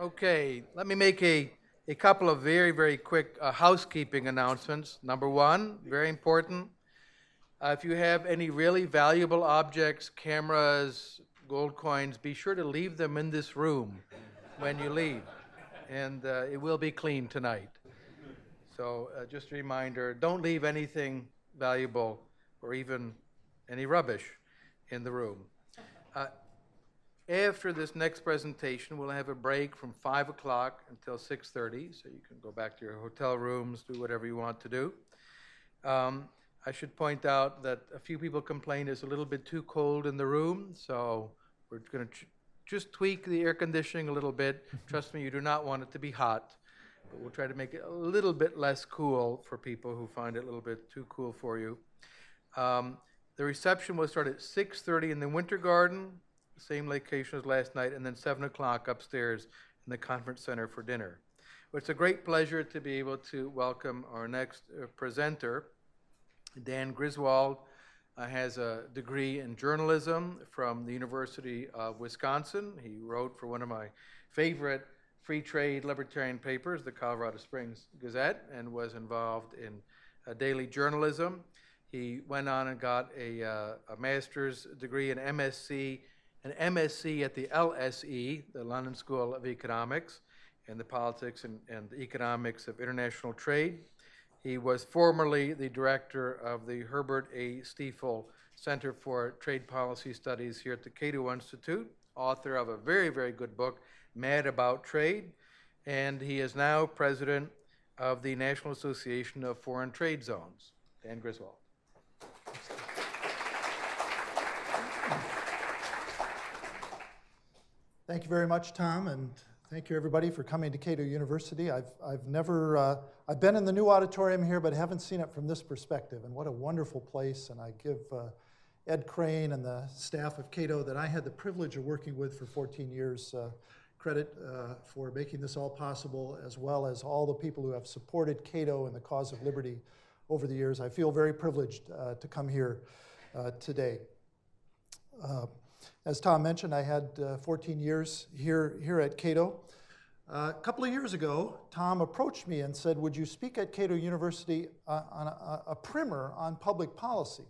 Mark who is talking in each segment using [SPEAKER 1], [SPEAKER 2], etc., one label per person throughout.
[SPEAKER 1] Okay, let me make a, a couple of very, very quick uh, housekeeping announcements. Number one, very important, uh, if you have any really valuable objects, cameras, gold coins, be sure to leave them in this room when you leave. And uh, it will be clean tonight. So uh, just a reminder, don't leave anything valuable or even any rubbish in the room. After this next presentation, we'll have a break from 5 o'clock until 6.30, so you can go back to your hotel rooms, do whatever you want to do. Um, I should point out that a few people complained it's a little bit too cold in the room, so we're going to just tweak the air conditioning a little bit. Trust me, you do not want it to be hot, but we'll try to make it a little bit less cool for people who find it a little bit too cool for you. Um, the reception will start at 6.30 in the Winter Garden same location as last night, and then 7 o'clock upstairs in the conference center for dinner. It's a great pleasure to be able to welcome our next uh, presenter. Dan Griswold uh, has a degree in journalism from the University of Wisconsin. He wrote for one of my favorite free trade libertarian papers, the Colorado Springs Gazette, and was involved in uh, daily journalism. He went on and got a, uh, a master's degree in MSc an MSc at the LSE, the London School of Economics, in the politics and, and the economics of international trade. He was formerly the director of the Herbert A. Stiefel Center for Trade Policy Studies here at the Cato Institute, author of a very, very good book, Mad About Trade, and he is now president of the National Association of Foreign Trade Zones. Dan Griswold.
[SPEAKER 2] Thank you very much, Tom, and thank you everybody for coming to Cato University. I've, I've never, uh, I've been in the new auditorium here, but haven't seen it from this perspective, and what a wonderful place, and I give uh, Ed Crane and the staff of Cato that I had the privilege of working with for 14 years uh, credit uh, for making this all possible, as well as all the people who have supported Cato and the cause of liberty over the years. I feel very privileged uh, to come here uh, today. As Tom mentioned, I had uh, 14 years here, here at Cato. Uh, a couple of years ago, Tom approached me and said, Would you speak at Cato University uh, on a, a, primer on public policy?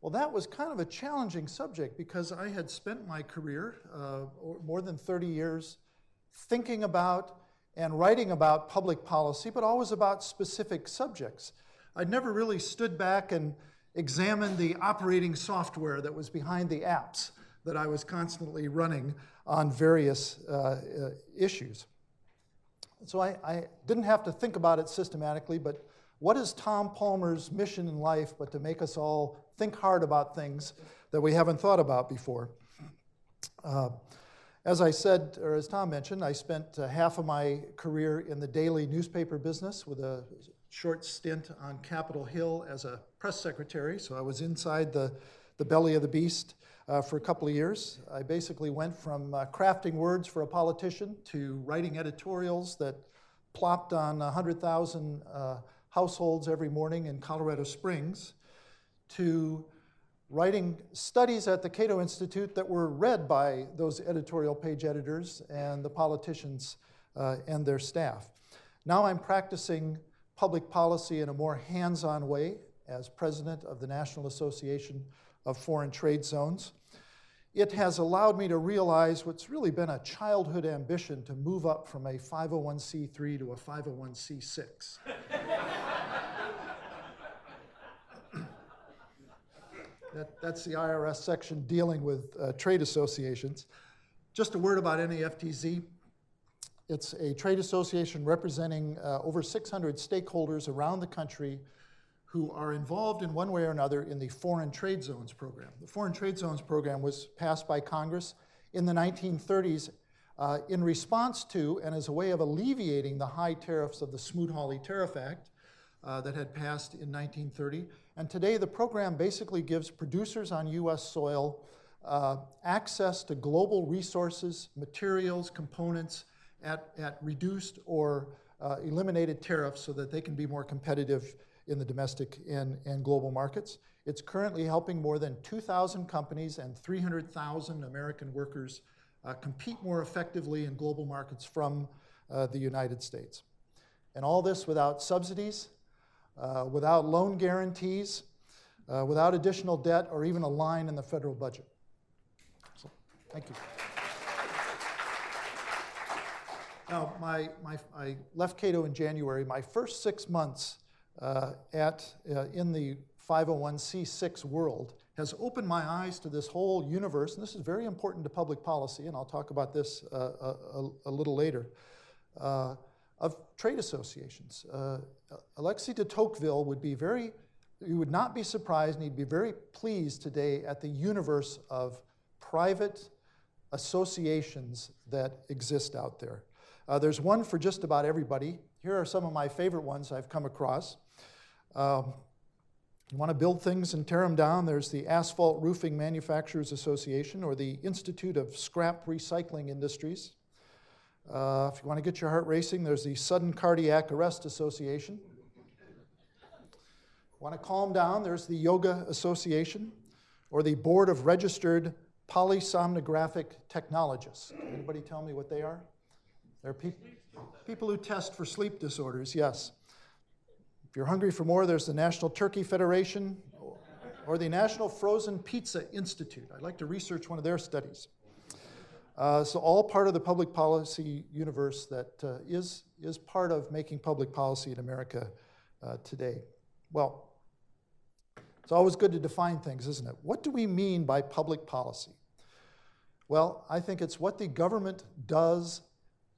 [SPEAKER 2] Well, that was kind of a challenging subject because I had spent my career, uh, more than 30 years, thinking about and writing about public policy, but always about specific subjects. I'd never really stood back and examined the operating software that was behind the apps that I was constantly running on various uh, uh, issues. So I, I, didn't have to think about it systematically, but what is Tom Palmer's mission in life but to make us all think hard about things that we haven't thought about before? Uh, as I said, or as Tom mentioned, I spent uh, half of my career in the daily newspaper business with a short stint on Capitol Hill as a press secretary. So I was inside the, the belly of the beast uh, for a couple of years. I basically went from uh, crafting words for a politician to writing editorials that plopped on 100,000 uh, households every morning in Colorado Springs to writing studies at the Cato Institute that were read by those editorial page editors and the politicians uh, and their staff. Now I'm practicing public policy in a more hands on way as president of the National Association of Foreign Trade Zones it has allowed me to realize what's really been a childhood ambition to move up from a 501c3 to a 501c6. that, that's the IRS section dealing with uh, trade associations. Just a word about NAFTZ. It's a trade association representing uh, over 600 stakeholders around the country who are involved in one way or another in the Foreign Trade Zones program. The Foreign Trade Zones program was passed by Congress in the 1930s uh, in response to and as a way of alleviating the high tariffs of the Smoot-Hawley Tariff Act uh, that had passed in 1930. And today the program basically gives producers on US soil uh, access to global resources, materials, components at, at reduced or uh, eliminated tariffs so that they can be more competitive in the domestic and, and global markets. It's currently helping more than 2,000 companies and 300,000 American workers uh, compete more effectively in global markets from uh, the United States. And all this without subsidies, uh, without loan guarantees, uh, without additional debt, or even a line in the federal budget. So, thank you. Now, my, my, I left Cato in January. My first six months at, uh, in the 501c6 world has opened my eyes to this whole universe, and this is very important to public policy, and I'll talk about this uh, a, a, little later, uh, of trade associations. Uh, Alexis de Tocqueville would be very, you would not be surprised, and he'd be very pleased today at the universe of private associations that exist out there. Uh, there's one for just about everybody. Here are some of my favorite ones I've come across. Um, you want to build things and tear them down, there's the Asphalt Roofing Manufacturers Association or the Institute of Scrap Recycling Industries. Uh, if you want to get your heart racing, there's the Sudden Cardiac Arrest Association. Want to calm down, there's the Yoga Association or the Board of Registered Polysomnographic Technologists. Anybody tell me what they are? They're pe- people who test for sleep disorders, yes. If you're hungry for more, there's the National Turkey Federation or the National Frozen Pizza Institute. I'd like to research one of their studies. Uh, so, all part of the public policy universe that uh, is is, part of making public policy in America uh, today. Well, it's always good to define things, isn't it? What do we mean by public policy? Well, I think it's what the government does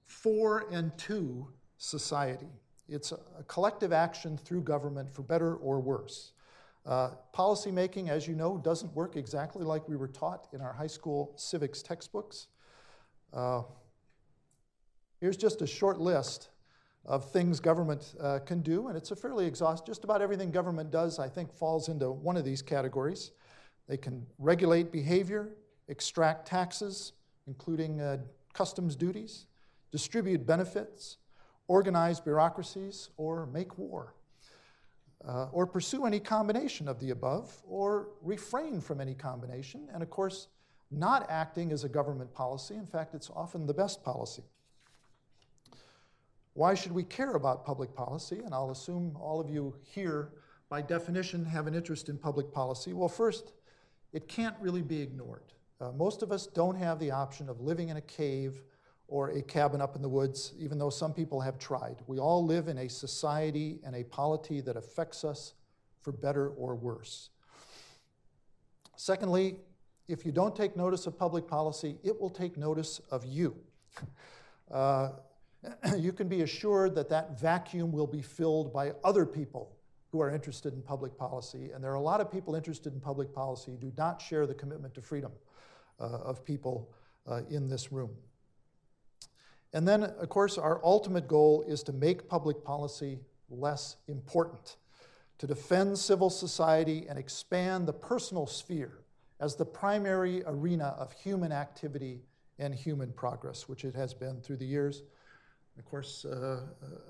[SPEAKER 2] for and to society. It's a, collective action through government for better or worse. Uh, policymaking, as you know, doesn't work exactly like we were taught in our high school civics textbooks. Uh, here's just a short list of things government uh, can do, and it's a fairly exhaustive. Just about everything government does, I think, falls into one of these categories. They can regulate behavior, extract taxes, including uh, customs duties, distribute benefits, organize bureaucracies, or make war, uh, or pursue any combination of the above, or refrain from any combination. And of course, not acting is a government policy. In fact, it's often the best policy. Why should we care about public policy? And I'll assume all of you here, by definition, have an interest in public policy. Well, first, it can't really be ignored. Uh, most of us don't have the option of living in a cave or a cabin up in the woods, even though some people have tried. We all live in a society and a polity that affects us for better or worse. Secondly, if you don't take notice of public policy, it will take notice of you. Uh, you can be assured that that vacuum will be filled by other people who are interested in public policy. And there are a lot of people interested in public policy who do not share the commitment to freedom uh, of people uh, in this room. And then, of course, our ultimate goal is to make public policy less important, to defend civil society and expand the personal sphere as the primary arena of human activity and human progress, which it has been through the years. Of course, uh,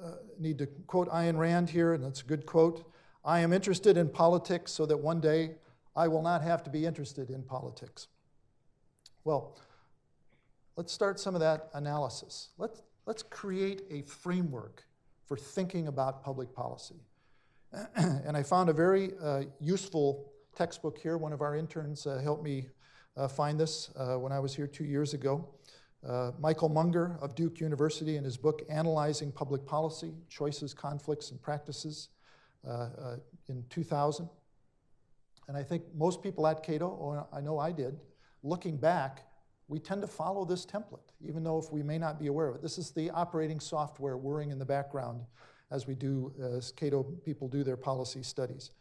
[SPEAKER 2] uh, need to quote Ayn Rand here, and that's a good quote. I am interested in politics so that one day I will not have to be interested in politics. Well, let's start some of that analysis. Let's, let's create a framework for thinking about public policy. and I found a very uh, useful textbook here. One of our interns uh, helped me uh, find this uh, when I was here two years ago. Uh, Michael Munger of Duke University, in his book Analyzing Public Policy Choices, Conflicts, and Practices uh, in 2000. And I think most people at Cato, or I know I did, looking back, we tend to follow this template, even though if we may not be aware of it. This is the operating software whirring in the background as we do, as Cato people do their policy studies.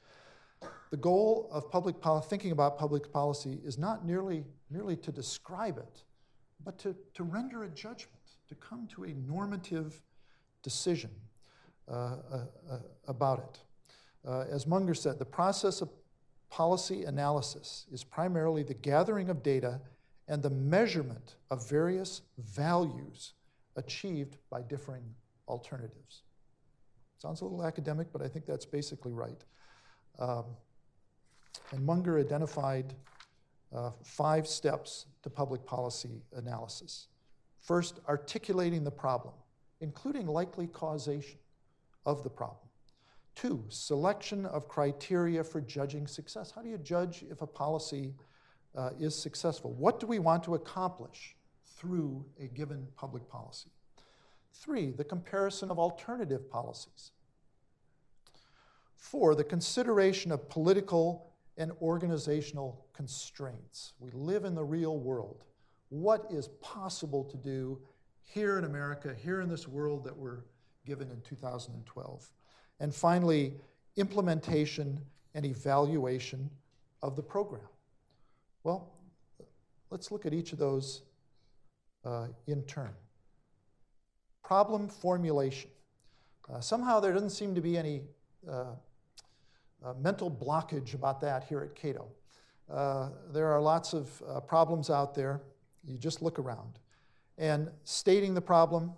[SPEAKER 2] The goal of public thinking about public policy is not nearly, merely to describe it, but to, to render a judgment, to come to a normative decision uh, uh, uh, about it. Uh, as Munger said, the process of policy analysis is primarily the gathering of data and the measurement of various values achieved by differing alternatives. Sounds a little academic, but I think that's basically right. Um, and Munger identified uh, five steps to public policy analysis. First, articulating the problem, including likely causation of the problem. Two, selection of criteria for judging success. How do you judge if a policy uh, is successful? What do we want to accomplish through a given public policy? Three, the comparison of alternative policies. Four, the consideration of political and organizational constraints. We live in the real world. What is possible to do here in America, here in this world that we're given in 2012? And finally, implementation and evaluation of the program. Well, let's look at each of those uh, in turn. Problem formulation. Uh, somehow there doesn't seem to be any uh, uh mental blockage about that here at Cato. Uh, there are lots of uh, problems out there. You just look around. And stating the problem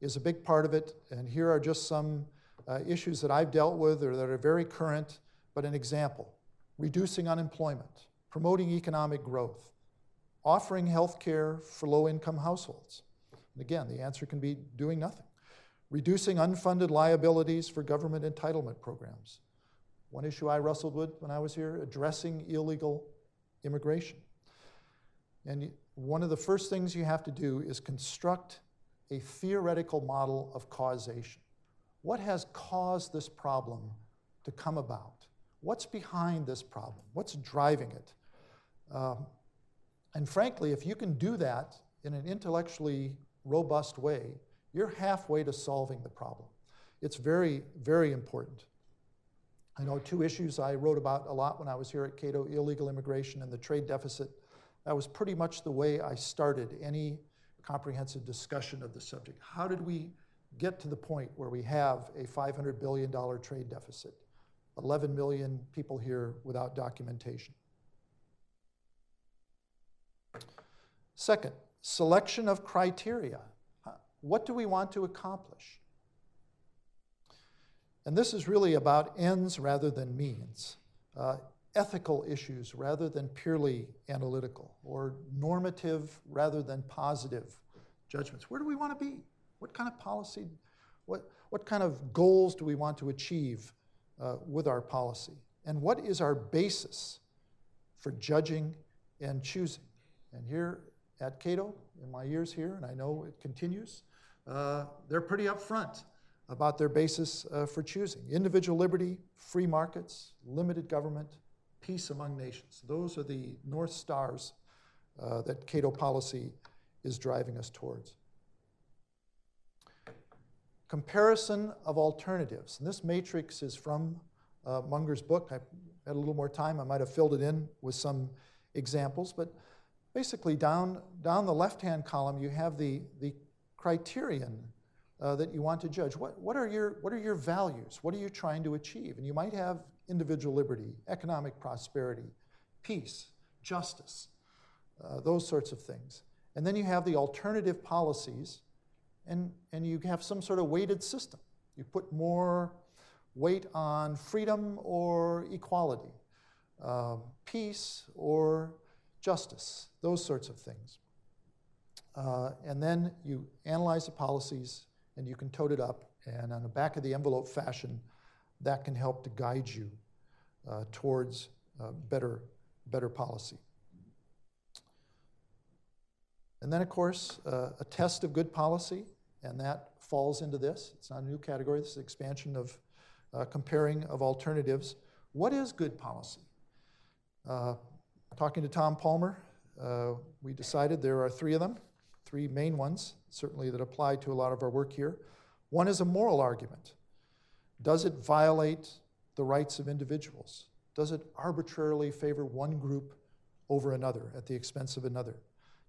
[SPEAKER 2] is a big part of it. And here are just some issues that I've dealt with or that are very current, but an example reducing unemployment, promoting economic growth, offering health care for low income households. And again, the answer can be doing nothing. Reducing unfunded liabilities for government entitlement programs. One issue I wrestled with when I was here addressing illegal immigration. And one of the first things you have to do is construct a theoretical model of causation. What has caused this problem to come about? What's behind this problem? What's driving it? Um, and frankly, if you can do that in an intellectually robust way, you're halfway to solving the problem. It's very, very important. I know two issues I wrote about a lot when I was here at Cato illegal immigration and the trade deficit. That was pretty much the way I started any comprehensive discussion of the subject. How did we get to the point where we have a $500 billion trade deficit, 11 million people here without documentation? Second, selection of criteria. What do we want to accomplish? And this is really about ends rather than means, uh, ethical issues rather than purely analytical, or normative rather than positive judgments. Where do we want to be? What kind of policy, what, what kind of goals do we want to achieve uh, with our policy? And what is our basis for judging and choosing? And here at Cato in my years here, and I know it continues, uh, they're pretty upfront about their basis uh, for choosing individual liberty, free markets, limited government, peace among nations. Those are the North Stars uh, that Cato policy is driving us towards. Comparison of alternatives. And this matrix is from uh, Munger's book. I had a little more time, I might have filled it in with some examples, but basically down, down the left-hand column, you have the, the criterion uh, that you want to judge. What, what, are your, what are your values? What are you trying to achieve? And you might have individual liberty, economic prosperity, peace, justice, uh, those sorts of things. And then you have the alternative policies, and, and you have some sort of weighted system. You put more weight on freedom or equality, uh, peace or justice, those sorts of things. Uh, and then you analyze the policies and you can tote it up, and on the back of the envelope fashion, that can help to guide you uh, towards uh, better, better policy. And then, of course, uh, a test of good policy, and that falls into this. It's not a new category, this is expansion of uh, comparing of alternatives. What is good policy? Talking to Tom Palmer, uh, we decided there are three of them, three main ones, certainly that apply to a lot of our work here. One is a moral argument. Does it violate the rights of individuals? Does it arbitrarily favor one group over another at the expense of another?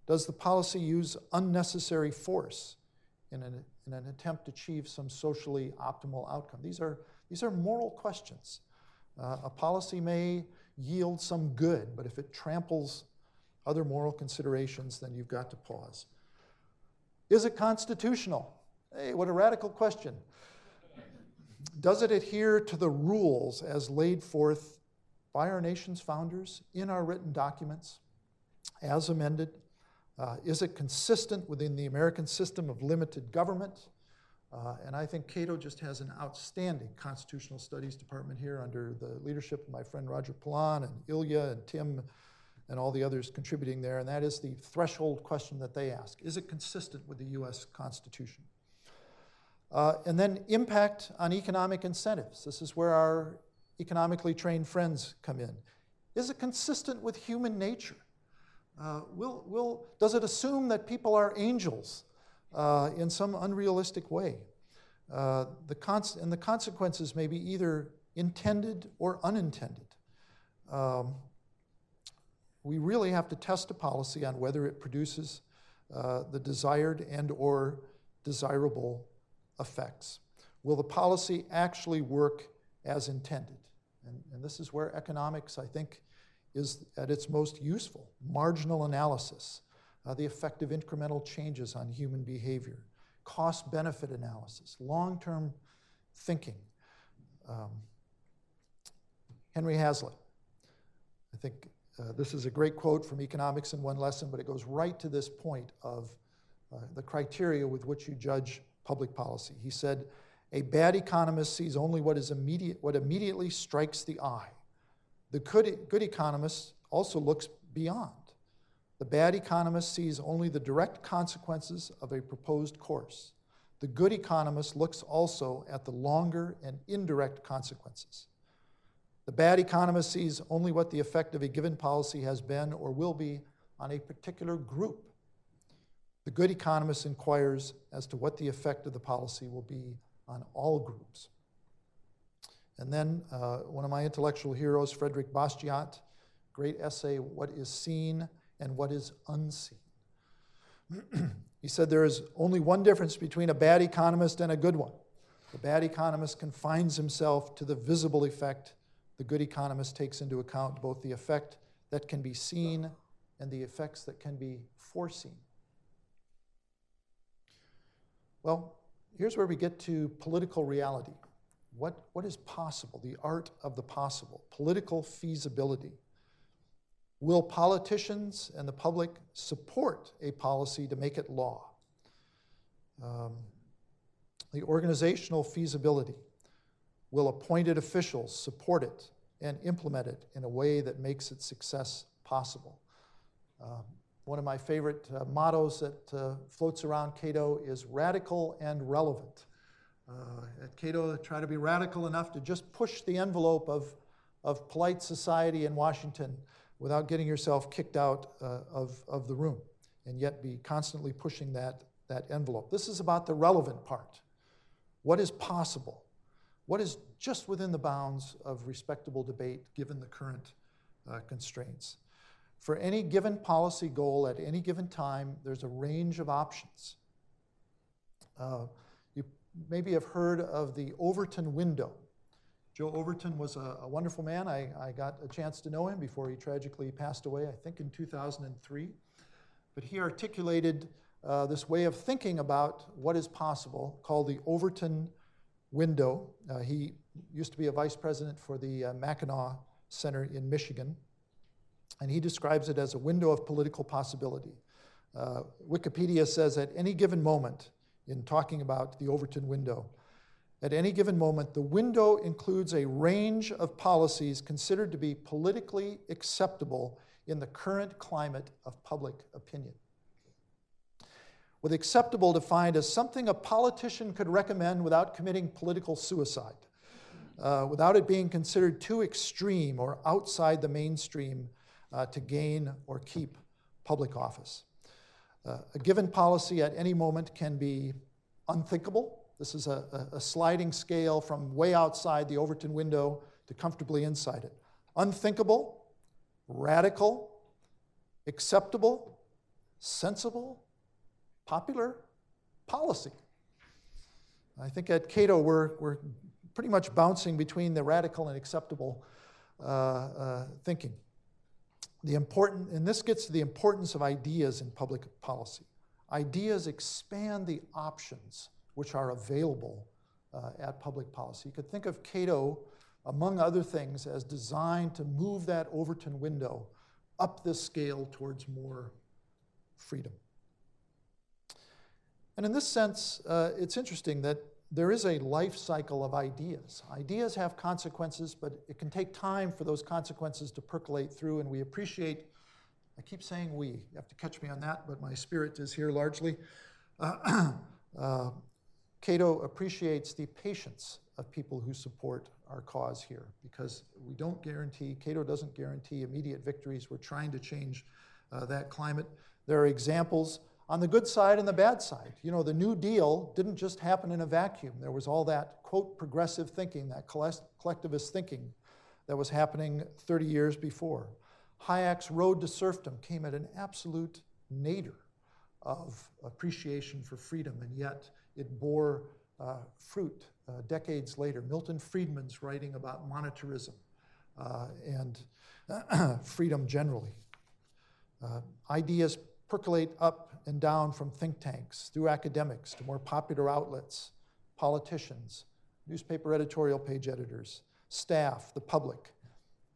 [SPEAKER 2] Does the policy use unnecessary force in an, in an attempt to achieve some socially optimal outcome? These are, these are moral questions. Uh, a policy may yield some good, but if it tramples other moral considerations, then you've got to pause. Is it constitutional? Hey, what a radical question. Does it adhere to the rules as laid forth by our nation's founders in our written documents? as amended? Uh, is it consistent within the American system of limited government? Uh, and I think Cato just has an outstanding constitutional studies department here under the leadership of my friend Roger Pilon and Ilya and Tim and all the others contributing there. And that is the threshold question that they ask Is it consistent with the US Constitution? Uh, and then impact on economic incentives. This is where our economically trained friends come in. Is it consistent with human nature? Uh, will, will, does it assume that people are angels uh, in some unrealistic way? Uh, the cons- and the consequences may be either intended or unintended. Um, we really have to test a policy on whether it produces uh, the desired and or desirable effects. Will the policy actually work as intended? And, and this is where economics, I think, is at its most useful. Marginal analysis, uh, the effect of incremental changes on human behavior, cost benefit analysis, long term thinking. Um, Henry Hazlitt, I think uh, this is a great quote from Economics in One Lesson, but it goes right to this point of uh, the criteria with which you judge public policy. He said, A bad economist sees only what, is immediate, what immediately strikes the eye. The good, good economist also looks beyond. The bad economist sees only the direct consequences of a proposed course. The good economist looks also at the longer and indirect consequences. The bad economist sees only what the effect of a given policy has been or will be on a particular group. The good economist inquires as to what the effect of the policy will be on all groups. And then uh, one of my intellectual heroes, Frederick Bastiat, great essay, What is Seen and What is Unseen. he said there is only one difference between a bad economist and a good one. The bad economist confines himself to the visible effect. The good economist takes into account both the effect that can be seen and the effects that can be foreseen. Well, here's where we get to political reality. What, what is possible? The art of the possible, political feasibility. Will politicians and the public support a policy to make it law? Um, the organizational feasibility. Will appointed officials support it and implement it in a way that makes its success possible? Um, one of my favorite uh, mottos that uh, floats around Cato is radical and relevant. Uh, at Cato, try to be radical enough to just push the envelope of, of polite society in Washington without getting yourself kicked out uh, of, of the room, and yet be constantly pushing that, that envelope. This is about the relevant part. What is possible? What is just within the bounds of respectable debate given the current uh, constraints? For any given policy goal at any given time, there's a range of options. Uh, maybe have heard of the Overton window. Joe Overton was a, a wonderful man. I, I, got a chance to know him before he tragically passed away, I think in 2003. But he articulated uh, this way of thinking about what is possible called the Overton window. Uh, he used to be a vice president for the uh, Mackinac Center in Michigan, and he describes it as a window of political possibility. Uh, Wikipedia says at any given moment, in talking about the Overton window. At any given moment, the window includes a range of policies considered to be politically acceptable in the current climate of public opinion. With acceptable defined as something a politician could recommend without committing political suicide, uh, without it being considered too extreme or outside the mainstream uh, to gain or keep public office. Uh, a given policy at any moment can be unthinkable. This is a, a, sliding scale from way outside the Overton window to comfortably inside it. Unthinkable, radical, acceptable, sensible, popular, policy. I think at Cato we're, we're pretty much bouncing between the radical and acceptable uh, uh, thinking. The important, and this gets to the importance of ideas in public policy. Ideas expand the options which are available uh, at public policy. You could think of Cato, among other things, as designed to move that Overton window up this scale towards more freedom. And in this sense, uh, it's interesting that there is a life cycle of ideas. Ideas have consequences, but it can take time for those consequences to percolate through, and we appreciate. I keep saying we, you have to catch me on that, but my spirit is here largely. Uh, uh, Cato appreciates the patience of people who support our cause here because we don't guarantee, Cato doesn't guarantee immediate victories. We're trying to change uh, that climate. There are examples on the good side and the bad side. You know, the New Deal didn't just happen in a vacuum. There was all that, quote, progressive thinking, that collectivist thinking that was happening 30 years before. Hayek's Road to Serfdom came at an absolute nadir of appreciation for freedom, and yet it bore uh, fruit uh, decades later. Milton Friedman's writing about monetarism uh, and freedom generally. Uh, ideas percolate up and down from think tanks, through academics, to more popular outlets, politicians, newspaper editorial page editors, staff, the public.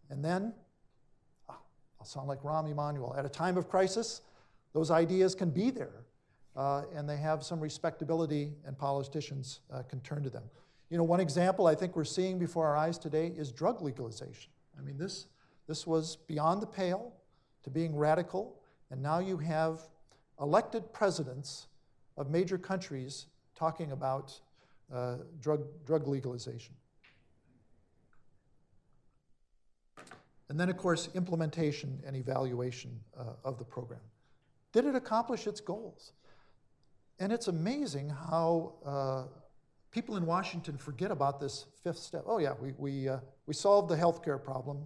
[SPEAKER 2] And then, ah, I'll sound like Rahm Emanuel, at a time of crisis, those ideas can be there uh, and they have some respectability, and politicians uh, can turn to them. You know, one example I think we're seeing before our eyes today is drug legalization. I mean, this, this was beyond the pale to being radical, and now you have elected presidents of major countries talking about uh, drug, drug legalization. And then, of course, implementation and evaluation uh, of the program. Did it accomplish its goals? And it's amazing how uh, people in Washington forget about this fifth step. Oh, yeah, we, we, uh, we solved the health care problem.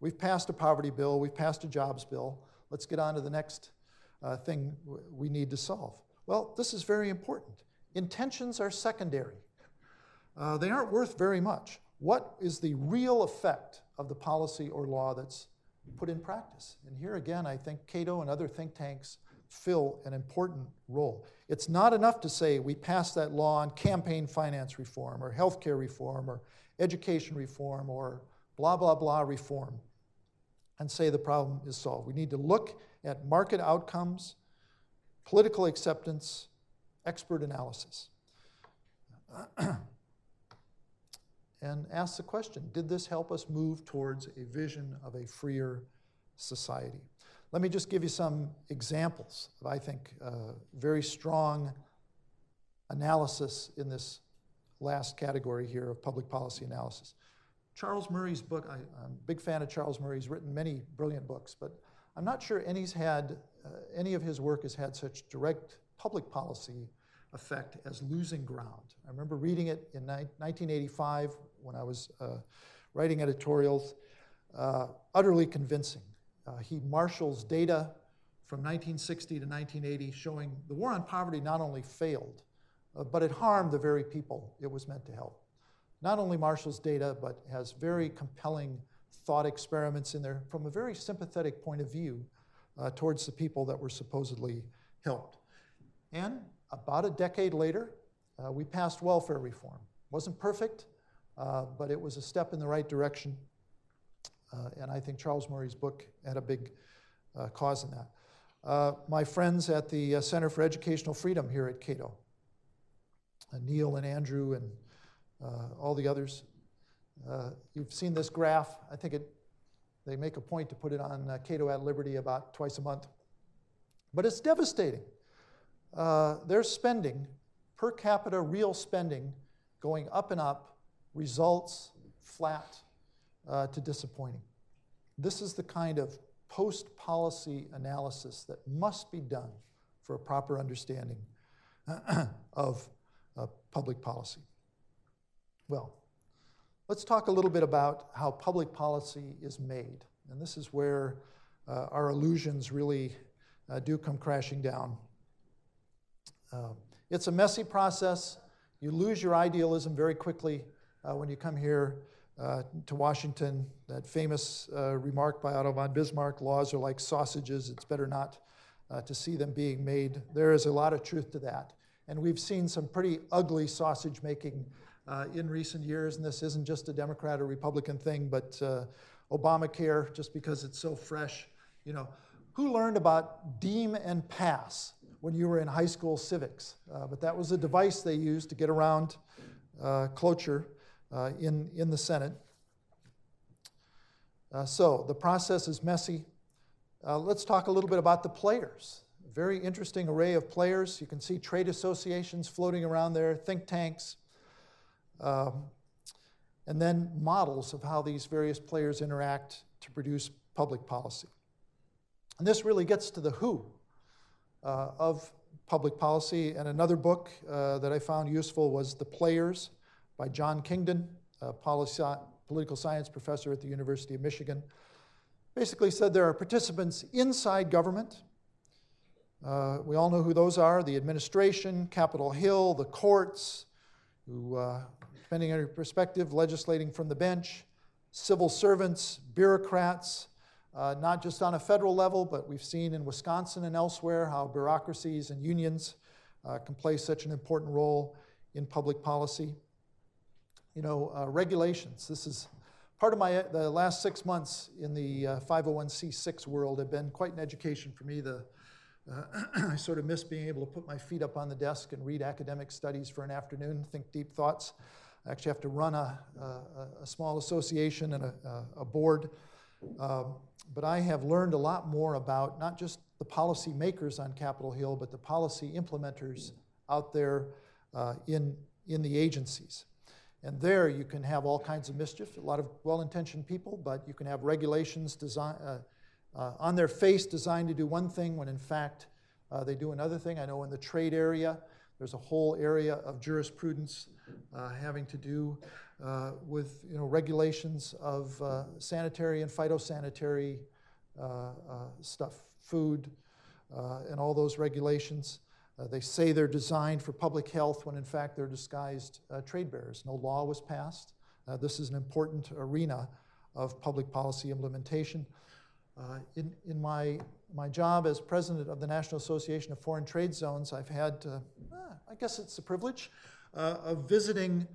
[SPEAKER 2] We've passed a poverty bill. We've passed a jobs bill. Let's get on to the next uh, thing we need to solve. Well, this is very important. Intentions are secondary, uh, they aren't worth very much. What is the real effect of the policy or law that's put in practice? And here again, I think Cato and other think tanks fill an important role. It's not enough to say we passed that law on campaign finance reform or healthcare reform or education reform or blah, blah, blah reform and say the problem is solved. We need to look at market outcomes, political acceptance, expert analysis. and ask the question Did this help us move towards a vision of a freer society? Let me just give you some examples of, I think, uh, very strong analysis in this last category here of public policy analysis. Charles Murray's book, I, am a big fan of Charles Murray. He's written many brilliant books, but I'm not sure any's had, uh, any of his work has had such direct public policy effect as Losing Ground. I remember reading it in ni- 1985 when I was uh, writing editorials, uh, utterly convincing. Uh, he marshals data from 1960 to 1980 showing the war on poverty not only failed, uh, but it harmed the very people it was meant to help. Not only marshals data, but has very compelling thought experiments in there from a very sympathetic point of view uh, towards the people that were supposedly helped. And about a decade later, uh, we passed welfare reform. Wasn't perfect, uh, but it was a step in the right direction. Uh, and I think Charles Murray's book had a big uh, cause in that. Uh, my friends at the Center for Educational Freedom here at Cato, Neil and Andrew and all the others, you've seen this graph. I think it, they make a point to put it on Cato at Liberty about twice a month. But it's devastating. Uh, their spending, per capita real spending, going up and up, results flat uh, to disappointing. This is the kind of post policy analysis that must be done for a proper understanding of uh, public policy. Well, Let's talk a little bit about how public policy is made. And this is where uh, our illusions really uh, do come crashing down. Uh, it's a messy process. You lose your idealism very quickly uh, when you come here uh, to Washington. That famous uh, remark by Otto von Bismarck laws are like sausages, it's better not to see them being made. There is a lot of truth to that. And we've seen some pretty ugly sausage making uh, in recent years, and this isn't just a Democrat or Republican thing, but uh, Obamacare, just because it's so fresh, You know, who learned about deem and pass when you were in high school civics? Uh, but that was a device they used to get around uh, cloture uh, in, in the Senate. Uh, so the process is messy. Uh, let's talk a little bit about the players. Very interesting array of players. You can see trade associations floating around there, think tanks, um, and then models of how these various players interact to produce public policy. And this really gets to the who uh, of public policy. And another book uh, that I found useful was The Players by John Kingdon, a political science professor at the University of Michigan. Basically said there are participants inside government. Uh, we all know who those are the administration, Capitol Hill, the courts, who, uh, depending on your perspective, legislating from the bench, civil servants, bureaucrats, uh, not just on a federal level, but we've seen in Wisconsin and elsewhere how bureaucracies and unions uh, can play such an important role in public policy. You know, uh, regulations. This is part of my the last six months in the 501c6 uh, world have been quite an education for me. The uh, I sort of miss being able to put my feet up on the desk and read academic studies for an afternoon, think deep thoughts. I actually have to run a, a, a small association and a, a board. Um, but I have learned a lot more about not just the policy makers on Capitol Hill, but the policy implementers out there uh, in, in the agencies. And there you can have all kinds of mischief, a lot of well intentioned people, but you can have regulations design, uh, uh, on their face designed to do one thing when in fact uh, they do another thing. I know in the trade area, there's a whole area of jurisprudence uh, having to do uh, with you know, regulations of uh, sanitary and phytosanitary stuff, food, and all those regulations. Uh, they say they're designed for public health when in fact they're disguised uh, trade barriers. No law was passed. Uh, this is an important arena of public policy implementation. in, in my, my job as president of the National Association of Foreign Trade Zones, I've had, I guess it's a privilege, of visiting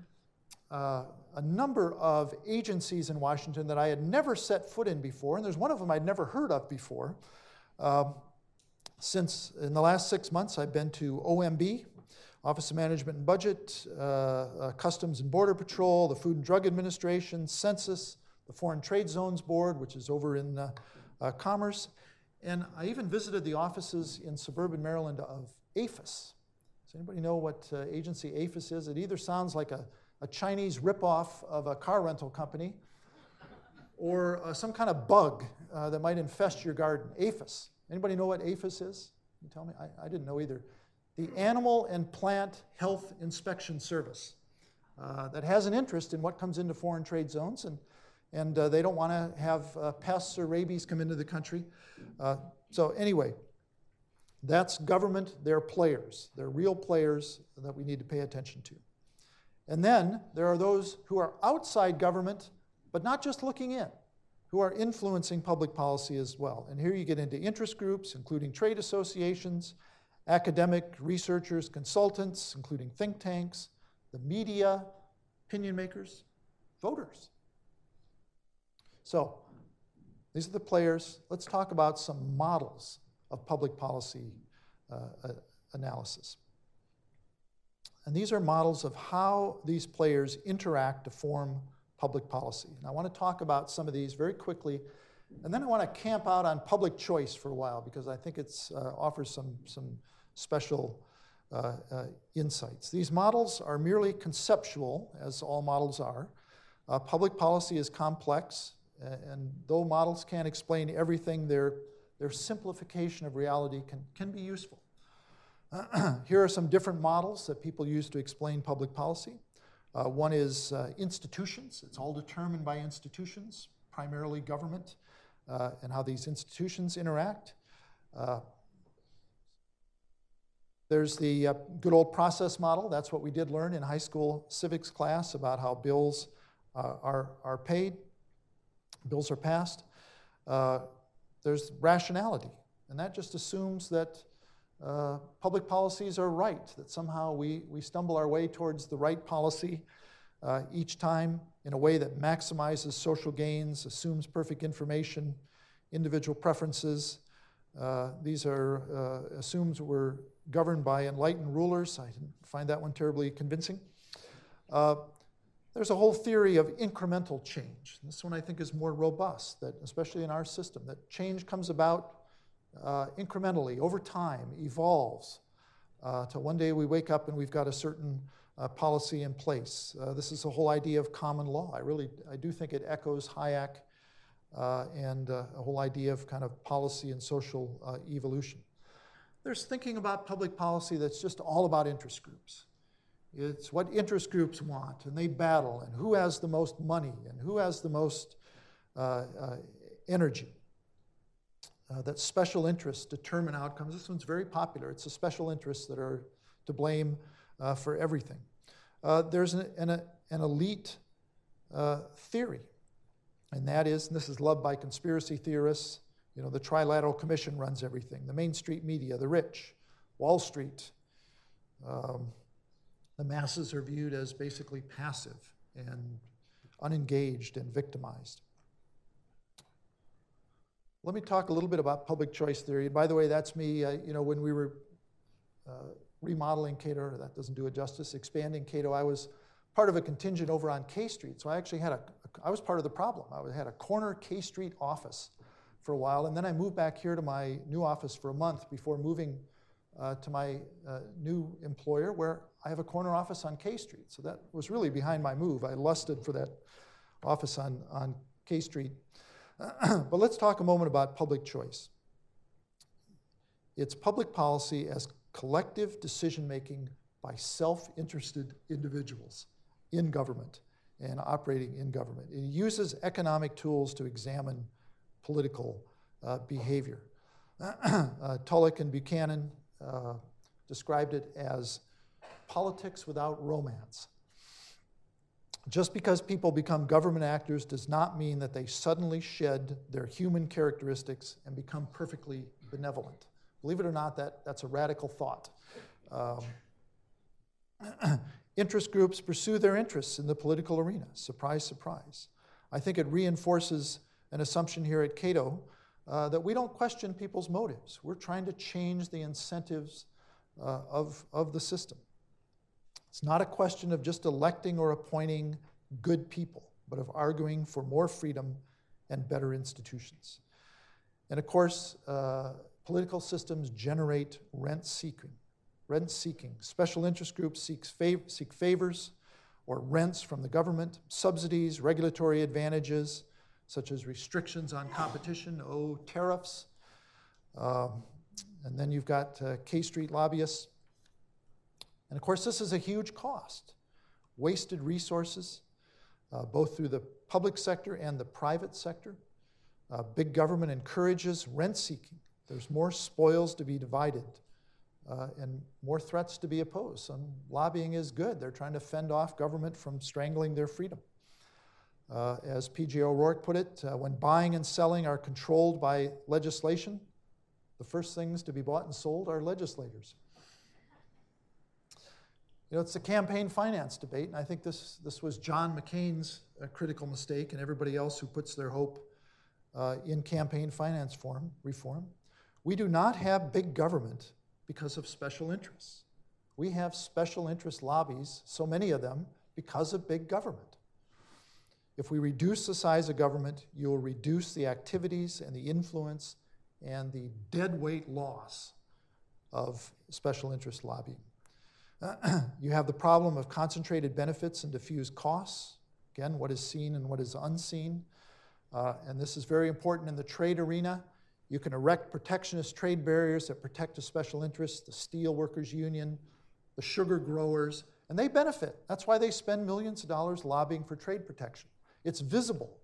[SPEAKER 2] uh, a number of agencies in Washington that I had never set foot in before, and there's one of them I'd never heard of before. Um, since in the last six months, I've been to OMB, Office of Management and Budget, uh, uh, Customs and Border Patrol, the Food and Drug Administration, Census, the Foreign Trade Zones Board, which is over in uh, uh, Commerce, and I even visited the offices in suburban Maryland of APHIS. Does anybody know what uh, agency APHIS is? It either sounds like a a Chinese ripoff of a car rental company, or uh, some kind of bug that might infest your garden. APHIS. Anybody know what APHIS is? You tell me? I, I didn't know either. The Animal and Plant Health Inspection Service uh, that has an interest in what comes into foreign trade zones, and, and uh, they don't want to have uh, pests or rabies come into the country. Uh, so, anyway, that's government, they're players. They're real players that we need to pay attention to. And then there are those who are outside government, but not just looking in, who are influencing public policy as well. And here you get into interest groups, including trade associations, academic researchers, consultants, including think tanks, the media, opinion makers, voters. So, these are the players. Let's talk about some models of public policy uh, uh analysis. And these are models of how these players interact to form public policy. And I want to talk about some of these very quickly. And then I want to camp out on public choice for a while because I think it uh, offers some, some special uh, uh, insights. These models are merely conceptual, as all models are. Uh, public policy is complex, and though models can't explain everything, their, their simplification of reality can, can be useful. here are some different models that people use to explain public policy. Uh, one is uh, institutions. It's all determined by institutions, primarily government, uh, and how these institutions interact. Uh, there's the uh, good old process model. That's what we did learn in high school civics class about how bills uh, are, are paid, bills are passed. there's rationality, and that just assumes that uh, public policies are right, that somehow we, we stumble our way towards the right policy uh, each time in a way that maximizes social gains, assumes perfect information individual preferences. Uh, these are uh, assumes we're governed by enlightened rulers. I didn't find that one terribly convincing. Uh, there's a whole theory of incremental change. This one I think is more robust, that especially in our system, that change comes about uh, incrementally over time, evolves, uh, till one day we wake up and we've got a certain uh, policy in place. Uh, this is the whole idea of common law. I really, I do think it echoes Hayek uh, and uh, a whole idea of kind of policy and social evolution. There's thinking about public policy that's just all about interest groups. It's what interest groups want, and they battle, and who has the most money, and who has the most energy. Uh, that special interests determine outcomes. This one's very popular. It's the special interests that are to blame uh, for everything. Uh, there's an, an, an elite uh, theory, and that is, and this is loved by conspiracy theorists, you know, the Trilateral Commission runs everything, the Main Street media, the rich, Wall Street. Um, the masses are viewed as basically passive and unengaged and victimized. Let me talk a little bit about public choice theory. And by the way, that's me, uh, you know, when we were uh, remodeling Cato, that doesn't do it justice, expanding Cato, I was part of a contingent over on K Street. So I actually had a, I was part of the problem. I had a corner K Street office for a while, and then I moved back here to my new office for a month before moving uh, to my uh, new employer, where I have a corner office on K Street. So that was really behind my move. I lusted for that office on, on K Street. but let's talk a moment about public choice. It's public policy as collective decision making by self interested individuals in government and operating in government. It uses economic tools to examine political uh, behavior. uh, Tullock and Buchanan uh, described it as politics without romance. Just because people become government actors does not mean that they suddenly shed their human characteristics and become perfectly benevolent. Believe it or not, that, that's a radical thought. Um, interest groups pursue their interests in the political arena. Surprise, surprise. I think it reinforces an assumption here at Cato uh, that we don't question people's motives. We're trying to change the incentives uh, of, of the system. It's not a question of just electing or appointing good people, but of arguing for more freedom and better institutions. And of course, uh, political systems generate rent seeking. Rent seeking. Special interest groups seek, fav- seek favors or rents from the government, subsidies, regulatory advantages, such as restrictions on competition, oh, tariffs. Um, and then you've got uh, K Street lobbyists and of course, this is a huge cost wasted resources, uh, both through the public sector and the private sector. Uh, big government encourages rent seeking. There's more spoils to be divided uh, and more threats to be opposed. Some lobbying is good. They're trying to fend off government from strangling their freedom. Uh, as P.J. O'Rourke put it, uh, when buying and selling are controlled by legislation, the first things to be bought and sold are legislators. You know, it's the campaign finance debate, and I think this, this was John McCain's uh, critical mistake and everybody else who puts their hope uh, in campaign finance form, reform. We do not have big government because of special interests. We have special interest lobbies, so many of them, because of big government. If we reduce the size of government, you will reduce the activities and the influence and the deadweight loss of special interest lobbying. you have the problem of concentrated benefits and diffused costs. Again, what is seen and what is unseen. Uh, and this is very important in the trade arena. You can erect protectionist trade barriers that protect a special interest, the steel workers union, the sugar growers, and they benefit. That's why they spend millions of dollars lobbying for trade protection. It's visible.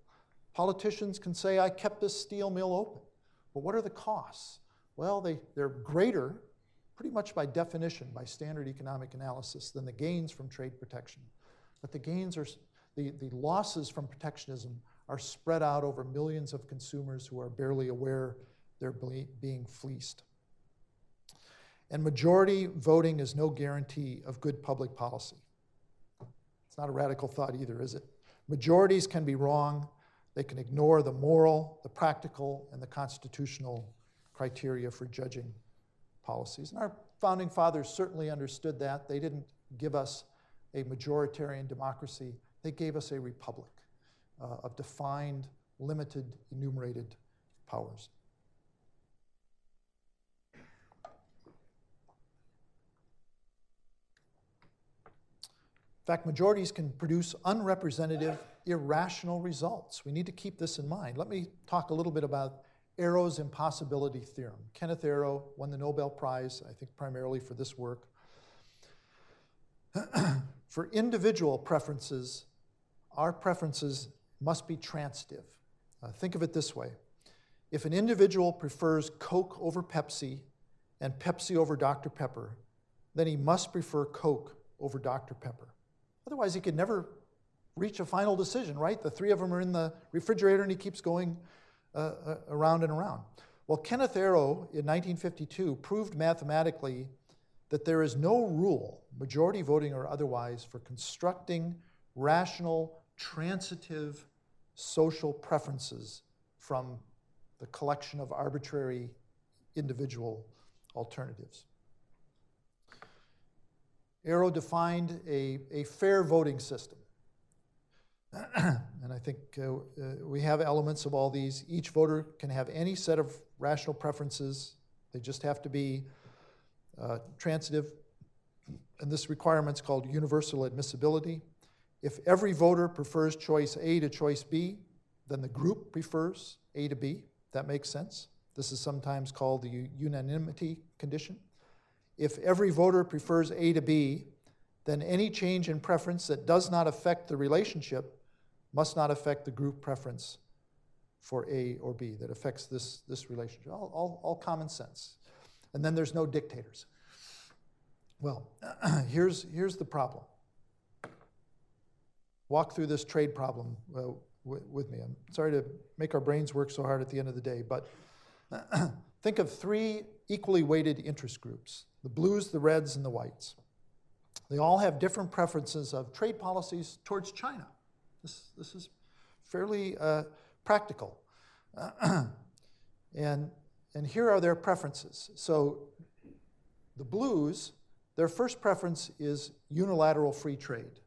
[SPEAKER 2] Politicians can say, I kept this steel mill open. But what are the costs? Well, they, they're greater pretty much by definition, by standard economic analysis, than the gains from trade protection. But the gains are, the, the losses from protectionism are spread out over millions of consumers who are barely aware they're being fleeced. And majority voting is no guarantee of good public policy. It's not a radical thought either, is it? Majorities can be wrong. They can ignore the moral, the practical, and the constitutional criteria for judging policies. And our founding fathers certainly understood that. They didn't give us a majoritarian democracy, they gave us a republic uh, of defined, limited, enumerated powers. In fact, majorities can produce unrepresentative, irrational results. We need to keep this in mind. Let me talk a little bit about Arrow's impossibility theorem. Kenneth Arrow won the Nobel Prize, I think, primarily for this work. for individual preferences, our preferences must be transitive. Uh, think of it this way if an individual prefers Coke over Pepsi and Pepsi over Dr. Pepper, then he must prefer Coke over Dr. Pepper. Otherwise, he could never reach a final decision, right? The three of them are in the refrigerator and he keeps going uh, uh, around and around. Well, Kenneth Arrow in 1952 proved mathematically that there is no rule, majority voting or otherwise, for constructing rational, transitive social preferences from the collection of arbitrary individual alternatives. Arrow defined a, a fair voting system. and I think uh, we have elements of all these. Each voter can have any set of rational preferences, they just have to be uh, transitive. And this requirement is called universal admissibility. If every voter prefers choice A to choice B, then the group prefers A to B. That makes sense. This is sometimes called the unanimity condition. If every voter prefers A to B, then any change in preference that does not affect the relationship must not affect the group preference for A or B that affects this, this relationship. All, all, all common sense. And then there's no dictators. Well, here's, here's the problem. Walk through this trade problem uh, with me. I'm sorry to make our brains work so hard at the end of the day, but think of three equally weighted interest groups the blues, the reds, and the whites. They all have different preferences of trade policies towards China. This, this is fairly uh, practical. and, and here are their preferences. So the blues, their first preference is unilateral free trade.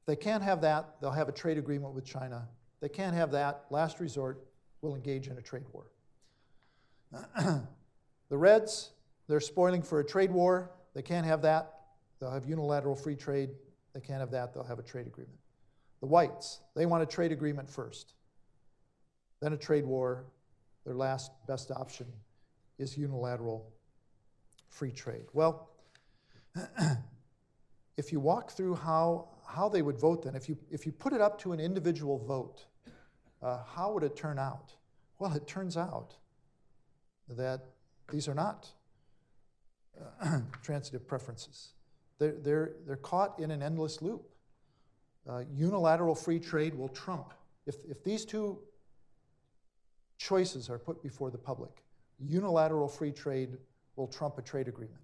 [SPEAKER 2] If they can't have that, they'll have a trade agreement with China. If they can't have that, last resort, will engage in a trade war. the Reds, they're spoiling for a trade war. They can't have that. They'll have unilateral free trade. They can't have that. They'll have a trade agreement. The Whites, they want a trade agreement first, then a trade war. Their last best option is unilateral free trade. Well, if you walk through how, how they would vote then, if you, if you put it up to an individual vote, uh, how would it turn out? Well, it turns out that these are not uh, transitive preferences. They're, they're, they're caught in an endless loop. Uh, unilateral free trade will trump. If, if these two choices are put before the public, unilateral free trade will trump a trade agreement.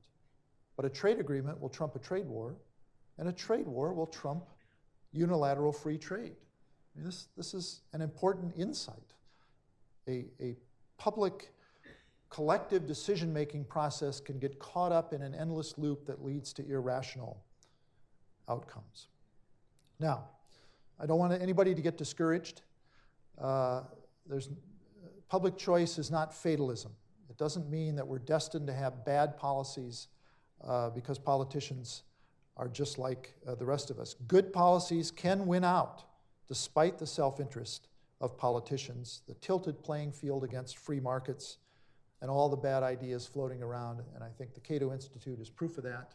[SPEAKER 2] But a trade agreement will trump a trade war, and a trade war will trump unilateral free trade. I mean, this, this is an important insight. A, a public collective decision making process can get caught up in an endless loop that leads to irrational outcomes. Now, I don't want anybody to get discouraged. Uh, there's, public choice is not fatalism. It doesn't mean that we're destined to have bad policies uh, because politicians are just like uh, the rest of us. Good policies can win out despite the self interest of politicians, the tilted playing field against free markets, and all the bad ideas floating around. And I think the Cato Institute is proof of that.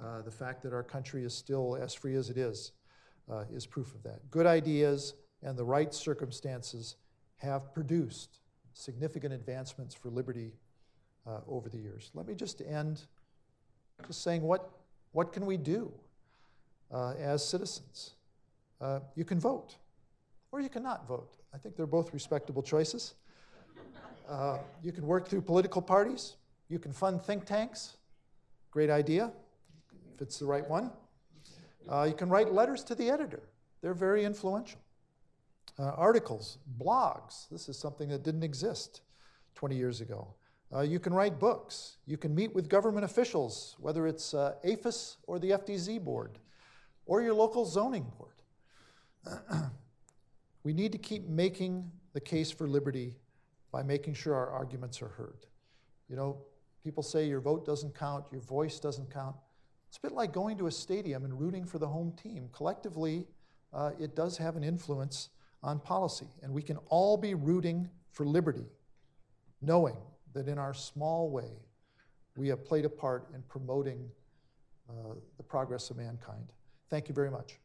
[SPEAKER 2] Uh, the fact that our country is still as free as it is uh, is proof of that. Good ideas and the right circumstances have produced significant advancements for liberty uh, over the years. Let me just end just saying what, what can we do uh, as citizens? Uh, you can vote, or you cannot vote. I think they're both respectable choices. Uh, you can work through political parties. You can fund think tanks. Great idea, if it's the right one. Uh, you can write letters to the editor. They're very influential. uh, articles, blogs. This is something that didn't exist 20 years ago. Uh, you can write books. You can meet with government officials, whether it's uh, APHIS or the FDZ board or your local zoning board. we need to keep making the case for liberty by making sure our arguments are heard. You know, people say your vote doesn't count, your voice doesn't count. It's a bit like going to a stadium and rooting for the home team. Collectively, uh, it does have an influence on policy, and we can all be rooting for liberty, knowing that in our small way, we have played a part in promoting uh, the progress of mankind. Thank you very much.